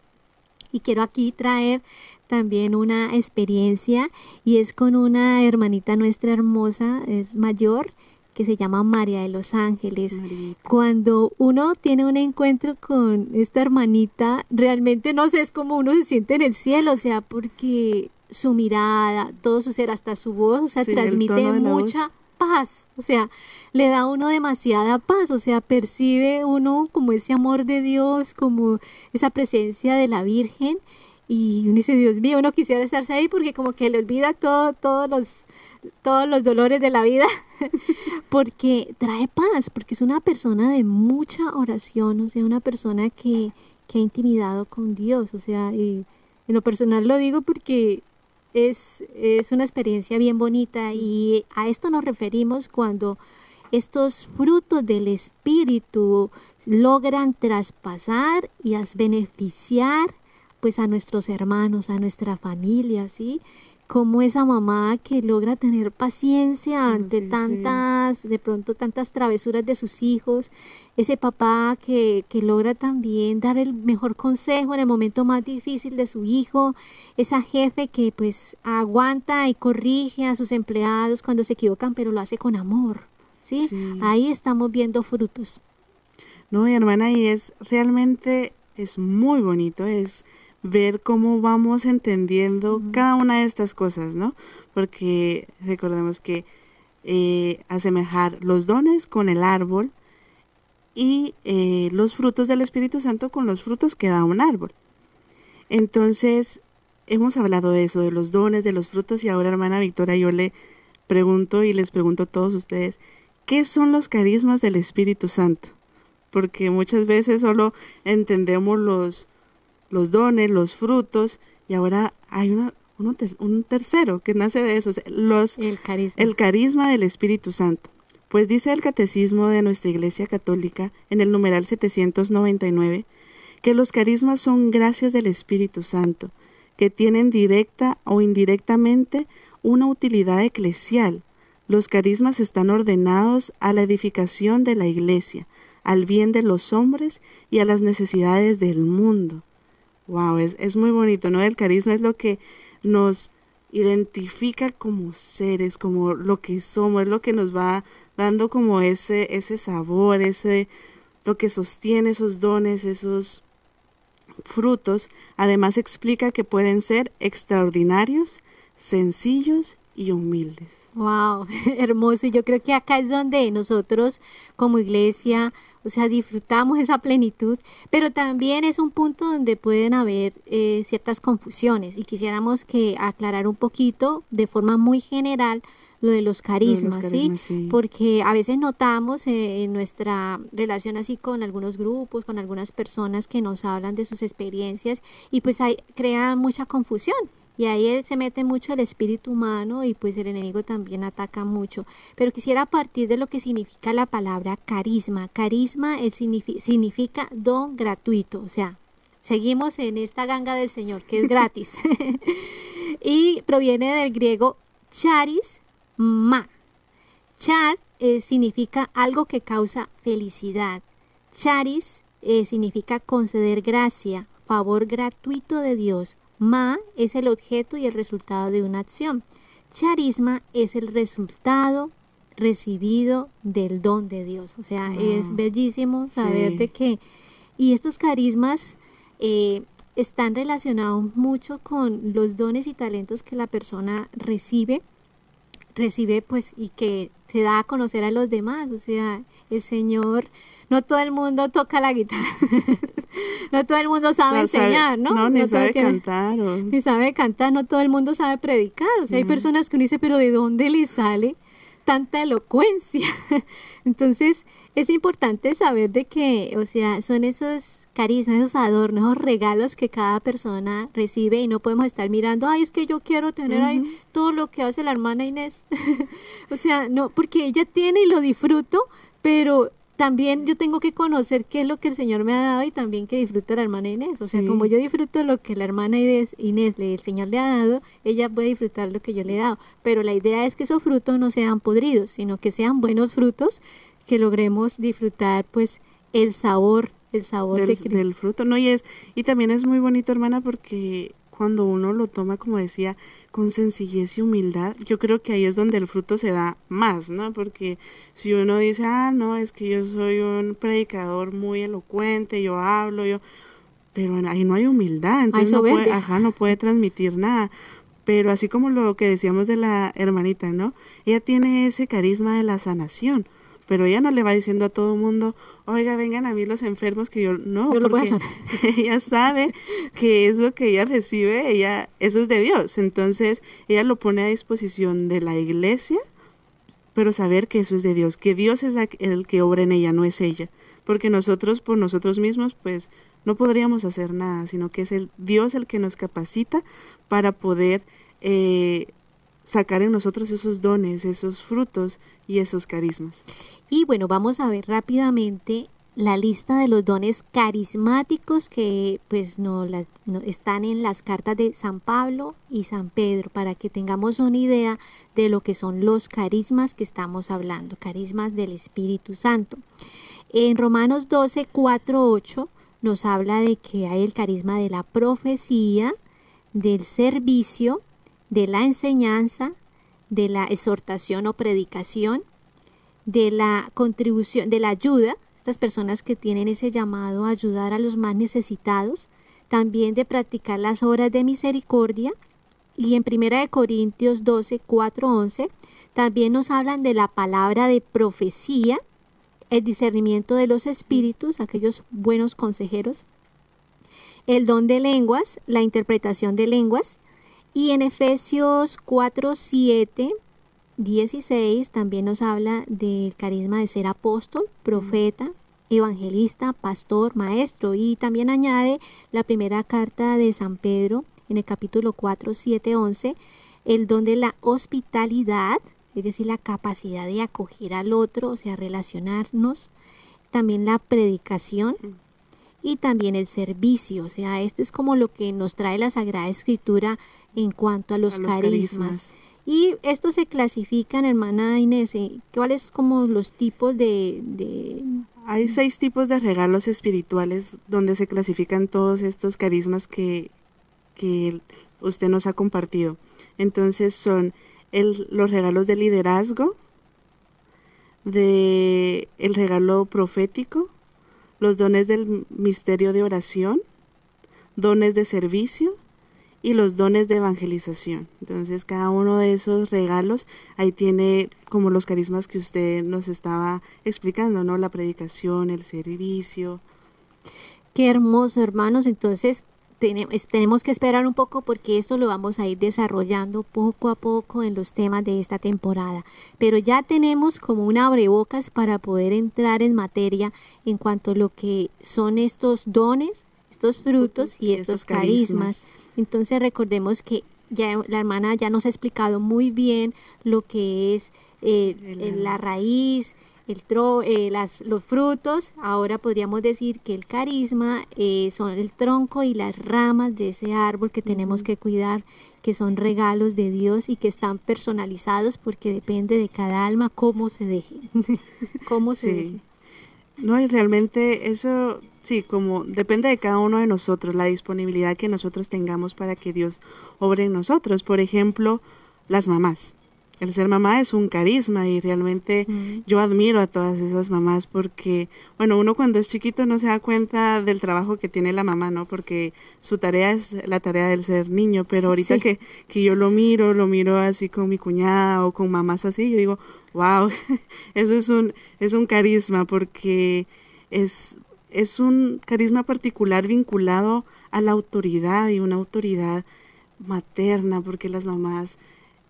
Y quiero aquí traer también una experiencia y es con una hermanita nuestra hermosa, es mayor, que se llama María de los Ángeles. Marita. Cuando uno tiene un encuentro con esta hermanita, realmente no sé, es como uno se siente en el cielo, o sea, porque su mirada, todo su ser, hasta su voz, o sea, Sí, transmite mucha paz, o sea, le da a uno demasiada paz, o sea, percibe uno como ese amor de Dios, como esa presencia de la Virgen, y uno dice, Dios mío, uno quisiera estarse ahí porque como que le olvida todo, todos los todos los dolores de la vida, porque trae paz, porque es una persona de mucha oración, o sea, una persona que, que ha intimidado con Dios, o sea, y en lo personal lo digo porque es, es una experiencia bien bonita y a esto nos referimos cuando estos frutos del Espíritu logran traspasar y as- beneficiar pues a nuestros hermanos, a nuestra familia, ¿sí? Como esa mamá que logra tener paciencia Oh, ante sí, sí. tantas, de pronto tantas travesuras de sus hijos, ese papá que, que logra también dar el mejor consejo en el momento más difícil de su hijo, esa jefe que pues aguanta y corrige a sus empleados cuando se equivocan, pero lo hace con amor, ¿sí? Sí. Ahí estamos viendo frutos. No, mi hermana, y es realmente, es muy bonito, es ver cómo vamos entendiendo cada una de estas cosas, ¿no? Porque recordemos que eh, asemejar los dones con el árbol y eh, los frutos del Espíritu Santo con los frutos que da un árbol. Entonces, hemos hablado de eso, de los dones, de los frutos, y ahora, hermana Victoria, yo le pregunto y les pregunto a todos ustedes, ¿qué son los carismas del Espíritu Santo? Porque muchas veces solo entendemos los, los dones, los frutos, y ahora hay una, uno un tercero que nace de esos, los, El carisma. el carisma del Espíritu Santo. Pues dice el Catecismo de nuestra Iglesia Católica en el numeral 799 que los carismas son gracias del Espíritu Santo, que tienen directa o indirectamente una utilidad eclesial. Los carismas están ordenados a la edificación de la Iglesia, al bien de los hombres y a las necesidades del mundo. Wow, es, es muy bonito, ¿no? El carisma es lo que nos identifica como seres, como lo que somos, es lo que nos va dando como ese, ese sabor, ese, lo que sostiene esos dones, esos frutos. Además explica que pueden ser extraordinarios, sencillos y humildes. Wow, hermoso. Y yo creo que acá es donde nosotros como iglesia, o sea, disfrutamos esa plenitud, pero también es un punto donde pueden haber eh, ciertas confusiones y quisiéramos que aclarar un poquito de forma muy general lo de los carismas, carismas, ¿sí? sí. Porque a veces notamos eh, en nuestra relación así con algunos grupos, con algunas personas que nos hablan de sus experiencias y pues hay, crea mucha confusión. Y ahí él se mete mucho el espíritu humano y pues el enemigo también ataca mucho. Pero quisiera partir de lo que significa la palabra carisma. Carisma el signifi- significa don gratuito, o sea, seguimos en esta ganga del Señor que es gratis. y proviene del griego charis ma. Char eh, significa algo que causa felicidad. Charis eh, significa conceder gracia, favor gratuito de Dios. Ma es el objeto y el resultado de una acción. Charisma es el resultado recibido del don de Dios. O sea, es Wow. bellísimo saber Sí. de que... Y estos carismas eh, están relacionados mucho con los dones y talentos que la persona recibe recibe pues y que se da a conocer a los demás. O sea, el Señor, no todo el mundo toca la guitarra, no todo el mundo sabe enseñar, ¿no? No, ni sabe que- cantar. o- ni sabe cantar, no todo el mundo sabe predicar. O sea, hay personas que uno dice, pero ¿de dónde le sale tanta elocuencia? Entonces, es importante saber de que, o sea, son esos carismas, esos adornos, esos regalos que cada persona recibe y no podemos estar mirando, ay, es que yo quiero tener ahí todo lo que hace la hermana Inés. o sea, no, porque ella tiene y lo disfruto, pero también yo tengo que conocer qué es lo que el Señor me ha dado y también que disfruta la hermana Inés. O sea, Sí. como yo disfruto lo que la hermana Inés, Inés le, el Señor le ha dado, ella puede disfrutar lo que yo le he dado. Pero la idea es que esos frutos no sean podridos, sino que sean buenos frutos, que logremos disfrutar pues el sabor, el sabor del, fruto, ¿no? Y, es, y también es muy bonito, hermana, porque cuando uno lo toma, como decía, con sencillez y humildad, yo creo que ahí es donde el fruto se da más, ¿no? Porque si uno dice, ah, no, es que yo soy un predicador muy elocuente, yo hablo, yo... Pero ahí no hay humildad, entonces no puede, ajá, no puede transmitir nada. Pero así como lo que decíamos de la hermanita, ¿no? Ella tiene ese carisma de la sanación, pero ella no le va diciendo a todo el mundo, oiga, vengan a mí los enfermos que yo no, Yo lo voy a ella sabe que es lo que ella recibe, ella, eso es de Dios, entonces ella lo pone a disposición de la iglesia, pero saber que eso es de Dios, que Dios es la- el que obra en ella, no es ella, porque nosotros por nosotros mismos, pues no podríamos hacer nada, sino que es el Dios el que nos capacita para poder eh, sacar en nosotros esos dones, esos frutos y esos carismas. Y bueno, vamos a ver rápidamente la lista de los dones carismáticos que pues no, están en las cartas de San Pablo y San Pedro para que tengamos una idea de lo que son los carismas que estamos hablando, carismas del Espíritu Santo. En Romanos 12, 4, 8 nos habla de que hay el carisma de la profecía, del servicio, de la enseñanza, de la exhortación o predicación, de la contribución, de la ayuda, estas personas que tienen ese llamado a ayudar a los más necesitados, también de practicar las obras de misericordia. Y en 1 Corintios 12, 4, 11, también nos hablan de la palabra de profecía, el discernimiento de los espíritus, aquellos buenos consejeros, el don de lenguas, la interpretación de lenguas, y en Efesios 4, 7, 16 también nos habla del carisma de ser apóstol, profeta, evangelista, pastor, maestro. Y también añade la primera carta de San Pedro en el capítulo 4, 7, 11, el don de la hospitalidad, es decir, la capacidad de acoger al otro, o sea, relacionarnos, también la predicación y también el servicio, o sea, este es como lo que nos trae la Sagrada Escritura en cuanto a los, A los carismas. carismas. Y estos se clasifican, hermana Inés, ¿eh? ¿cuáles como los tipos de, de- Hay seis tipos de regalos espirituales donde se clasifican todos estos carismas que, que usted nos ha compartido. Entonces son el- los regalos de liderazgo, de el regalo profético, los dones del misterio de oración, dones de servicio y los dones de evangelización. Entonces cada uno de esos regalos ahí tiene como los carismas que usted nos estaba explicando, ¿no? La predicación, el servicio. Qué hermoso, hermanos. Entonces, tenemos que esperar un poco porque esto lo vamos a ir desarrollando poco a poco en los temas de esta temporada. Pero ya tenemos como un abrebocas para poder entrar en materia en cuanto a lo que son estos dones, estos frutos y estos carismas. Entonces, recordemos que ya la hermana ya nos ha explicado muy bien lo que es eh, eh, la raíz, el tro, eh, las, los frutos, ahora podríamos decir que el carisma eh, son el tronco y las ramas de ese árbol que tenemos que cuidar, que son regalos de Dios y que están personalizados porque depende de cada alma cómo se deje. cómo se Sí. deje. No, y realmente eso, sí, como depende de cada uno de nosotros, la disponibilidad que nosotros tengamos para que Dios obre en nosotros. Por ejemplo, las mamás. El ser mamá es un carisma y realmente yo admiro a todas esas mamás porque, bueno, uno cuando es chiquito no se da cuenta del trabajo que tiene la mamá, ¿no? Porque su tarea es la tarea del ser niño, pero ahorita que, que yo lo miro, lo miro así con mi cuñada o con mamás así, yo digo, wow, eso es un, es un carisma porque es, es un carisma particular vinculado a la autoridad y una autoridad materna, porque las mamás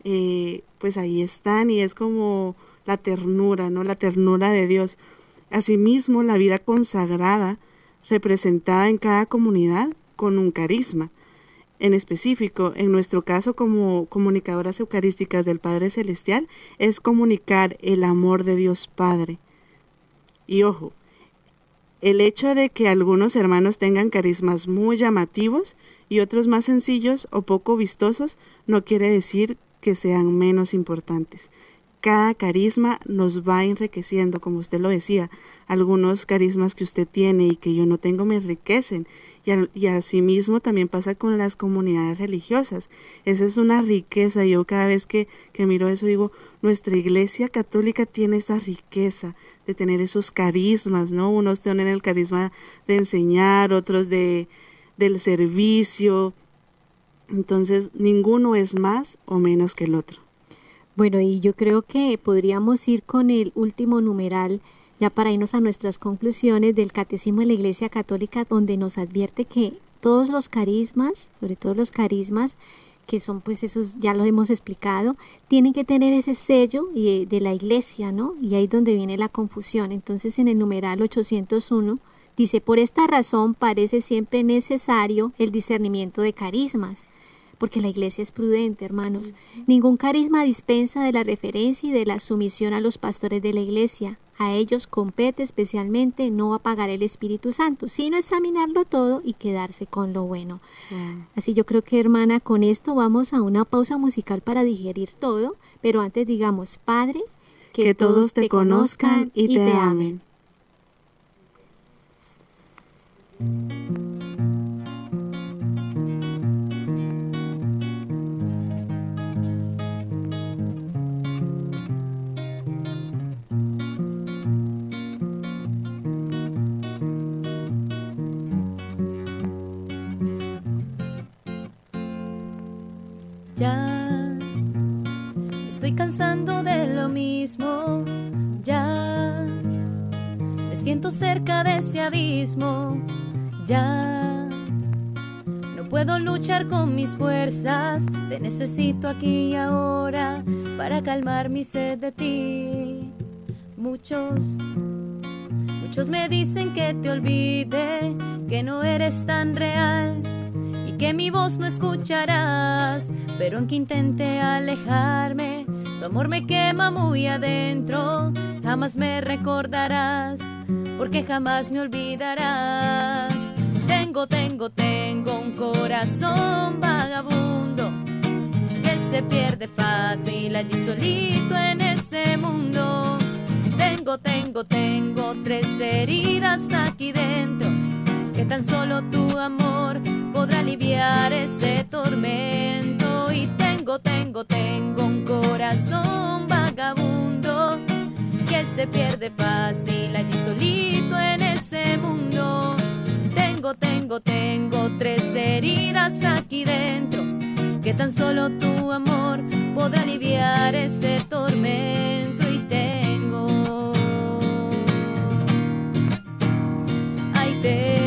eh, pues ahí están y es como la ternura, ¿no? La ternura de Dios. Asimismo, la vida consagrada, representada en cada comunidad con un carisma. En específico, en nuestro caso como comunicadoras eucarísticas del Padre Celestial, es comunicar el amor de Dios Padre. Y ojo, el hecho de que algunos hermanos tengan carismas muy llamativos y otros más sencillos o poco vistosos no quiere decir que sean menos importantes. Cada carisma nos va enriqueciendo, como usted lo decía. Algunos carismas que usted tiene y que yo no tengo me enriquecen. Y, y asimismo también pasa con las comunidades religiosas. Esa es una riqueza. Yo cada vez que, que miro eso digo, nuestra iglesia católica tiene esa riqueza de tener esos carismas, ¿no? Unos tienen el carisma de enseñar, otros de, del servicio, entonces, ninguno es más o menos que el otro. Bueno, y yo creo que podríamos ir con el último numeral, ya para irnos a nuestras conclusiones del Catecismo de la Iglesia Católica, donde nos advierte que todos los carismas, sobre todo los carismas, que son pues esos, ya lo hemos explicado, tienen que tener ese sello de, de la iglesia, ¿no? Y ahí es donde viene la confusión. Entonces en el numeral 801 dice, por esta razón parece siempre necesario el discernimiento de carismas porque la iglesia es prudente, hermanos. Ningún carisma dispensa de la referencia y de la sumisión a los pastores de la iglesia. A ellos compete especialmente no apagar el Espíritu Santo, sino examinarlo todo y quedarse con lo bueno. Así yo creo que, hermana, con esto vamos a una pausa musical para digerir todo, pero antes digamos, Padre, que, todos te conozcan y te amen. Ya estoy cansando de lo mismo. Ya me siento cerca de ese abismo. Ya no puedo luchar con mis fuerzas. Te necesito aquí y ahora para calmar mi sed de ti. Muchos, muchos me dicen que te olvide, que no eres tan real que mi voz no escucharás, pero aunque intente alejarme, tu amor me quema muy adentro, jamás me recordarás, porque jamás me olvidarás. Tengo, tengo, tengo un corazón vagabundo que se pierde fácil allí solito en ese mundo. Tengo, tengo, tengo tres heridas aquí dentro tan solo tu amor podrá aliviar ese tormento. Y tengo, tengo, tengo un corazón vagabundo que se pierde fácil allí solito en ese mundo. Tengo, tengo, tengo tres heridas aquí dentro que tan solo tu amor podrá aliviar ese tormento. Y tengo, ay, tengo.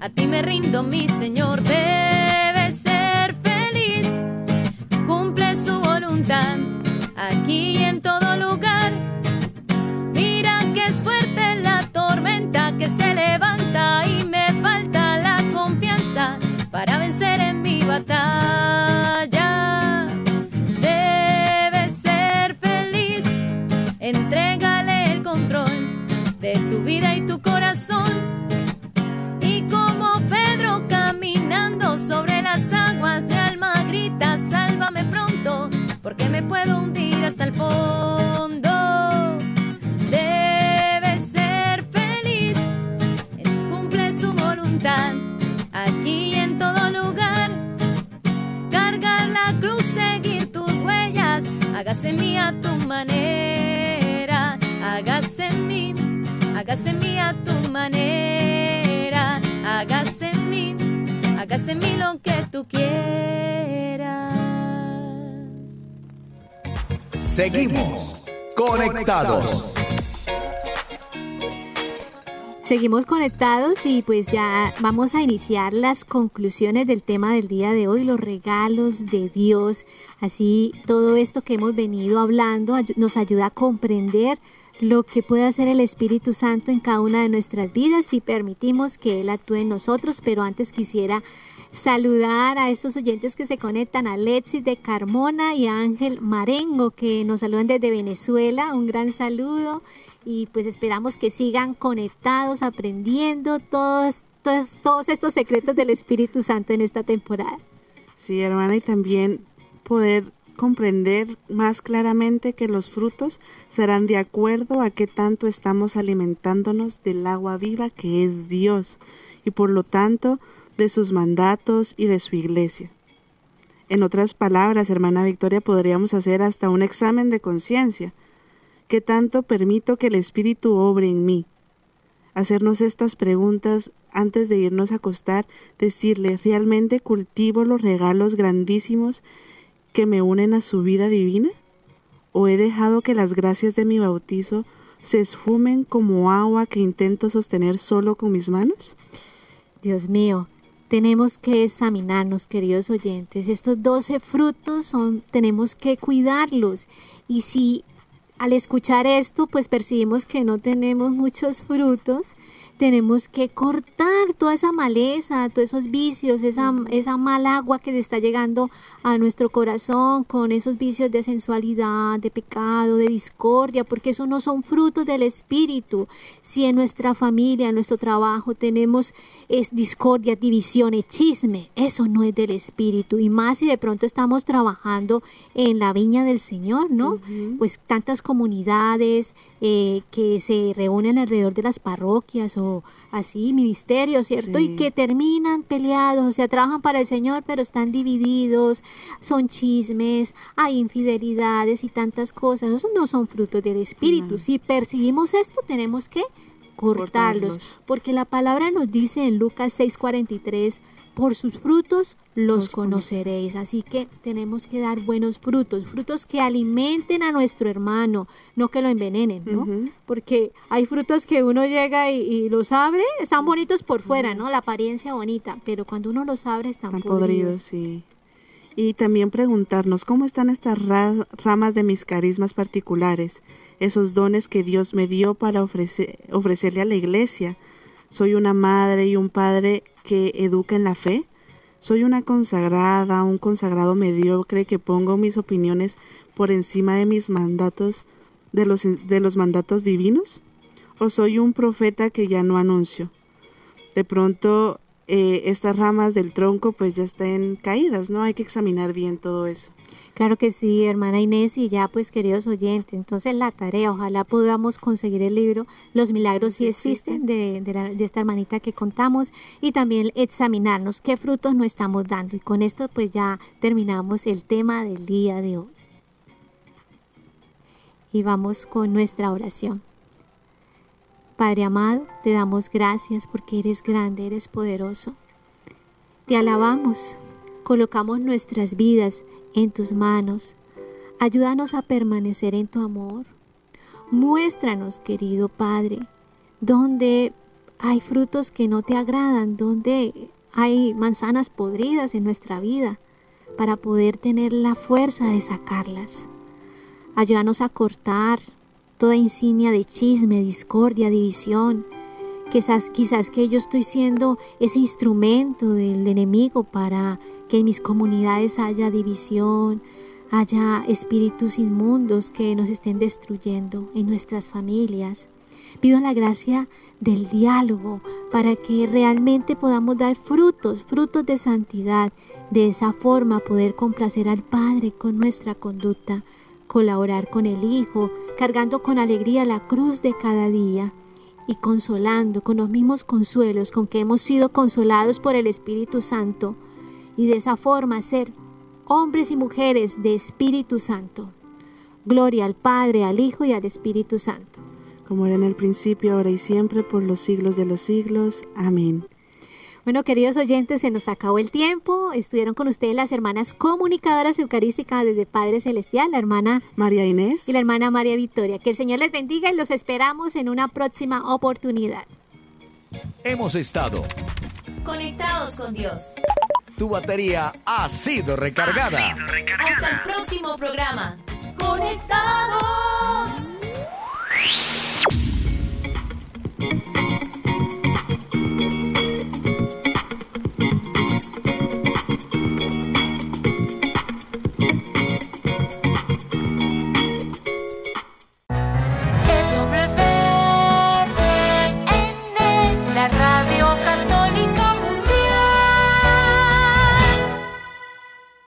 A ti me rindo, mi Señor, debe ser feliz, cumple su voluntad aquí y en todo lugar. Mira que es fuerte la tormenta que se levanta y me falta la confianza para vencer en mi batalla. puedo hundir hasta el fondo. Debes ser feliz, Él cumple su voluntad, aquí y en todo lugar. Cargar la cruz, seguir tus huellas, hágase mía tu manera, hágase en mí, hágase mía tu manera, hágase en mí, hágase en mí Seguimos conectados. Seguimos conectados y pues ya vamos a iniciar las conclusiones del tema del día de hoy, los regalos de Dios. Así todo esto que hemos venido hablando nos ayuda a comprender lo que puede hacer el Espíritu Santo en cada una de nuestras vidas si permitimos que Él actúe en nosotros. Pero antes quisiera saludar a estos oyentes que se conectan, a Letzi de Carmona y a Ángel Marengo que nos saludan desde Venezuela. Un gran saludo y pues esperamos que sigan conectados, aprendiendo todos, todos, todos estos secretos del Espíritu Santo en esta temporada. Sí, hermana, y también poder comprender más claramente que los frutos serán de acuerdo a qué tanto estamos alimentándonos del agua viva que es Dios y por lo tanto de sus mandatos y de su iglesia. En otras palabras, hermana Victoria, podríamos hacer hasta un examen de conciencia ¿Qué tanto permito que el Espíritu obre en mí? Hacernos estas preguntas antes de irnos a acostar, decirle, ¿realmente cultivo los regalos grandísimos que me unen a su vida divina? ¿O he dejado que las gracias de mi bautizo se esfumen como agua que intento sostener solo con mis manos? Dios mío, tenemos que examinarnos, queridos oyentes. Estos doce frutos son, tenemos que cuidarlos. Y si al escuchar esto, pues percibimos que no tenemos muchos frutos tenemos que cortar toda esa maleza, todos esos vicios, esa, esa mal agua que está llegando a nuestro corazón con esos vicios de sensualidad, de pecado, de discordia, porque eso no son frutos del Espíritu. Si en nuestra familia, en nuestro trabajo tenemos es discordia, divisiones, chisme, eso no es del Espíritu. Y más si de pronto estamos trabajando en la viña del Señor, ¿no? Pues tantas comunidades eh, que se reúnen alrededor de las parroquias o así ministerio, ¿cierto? Y que terminan peleados, o sea, trabajan para el Señor, pero están divididos, son chismes, hay infidelidades y tantas cosas. No son frutos del Espíritu. Si percibimos esto, tenemos que cortarlos, porque la palabra nos dice en Lucas 6:43, por sus frutos los conoceréis. Así que tenemos que dar buenos frutos, frutos que alimenten a nuestro hermano, no que lo envenenen, ¿no? Porque hay frutos que uno llega y, los abre, están bonitos por fuera, ¿no? La apariencia bonita, pero cuando uno los abre están, están podridos. sí. Y también preguntarnos cómo están estas ramas de mis carismas particulares, esos dones que Dios me dio para ofrecerle a la iglesia. Soy una madre y un padre que educa en la fe. Soy una consagrada, un consagrado mediocre que pongo mis opiniones por encima de mis mandatos, de los, de los mandatos divinos. O soy un profeta que ya no anuncio. De pronto eh, estas ramas del tronco pues ya estén caídas, ¿no? Hay que examinar bien todo eso. Claro que sí, hermana Inés, y ya pues queridos oyentes, entonces la tarea, ojalá podamos conseguir el libro Los Milagros si existen de, de, esta hermanita que contamos y también examinarnos qué frutos nos estamos dando. Y con esto pues ya terminamos el tema del día de hoy. Y vamos con nuestra oración. Padre amado, te damos gracias porque eres grande, eres poderoso. Te alabamos, colocamos nuestras vidas en tus manos. Ayúdanos a permanecer en tu amor. Muéstranos, querido Padre, donde hay frutos que no te agradan, donde hay manzanas podridas en nuestra vida, para poder tener la fuerza de sacarlas. Ayúdanos a cortar toda insignia de chisme, discordia, división. Quizás, quizás que yo estoy siendo ese instrumento del enemigo para que en mis comunidades haya división, haya espíritus inmundos que nos estén destruyendo en nuestras familias. Pido la gracia del diálogo para que realmente podamos dar frutos, frutos de santidad. De esa forma poder complacer al Padre con nuestra conducta, colaborar con el Hijo, cargando con alegría la cruz de cada día y consolando con los mismos consuelos con que hemos sido consolados por el Espíritu Santo y de esa forma ser hombres y mujeres de Espíritu Santo. Gloria al Padre, al Hijo y al Espíritu Santo como era en el principio, ahora y siempre, por los siglos de los siglos. Amén. Bueno, queridos oyentes, se nos acabó el tiempo. Estuvieron con ustedes las hermanas comunicadoras eucarísticas desde Padre Celestial, la hermana María Inés y la hermana María Victoria. Que el Señor les bendiga y los esperamos en una próxima oportunidad. Hemos estado. Conectados con Dios tu batería ha sido recargada. Hasta el próximo programa. Conectados.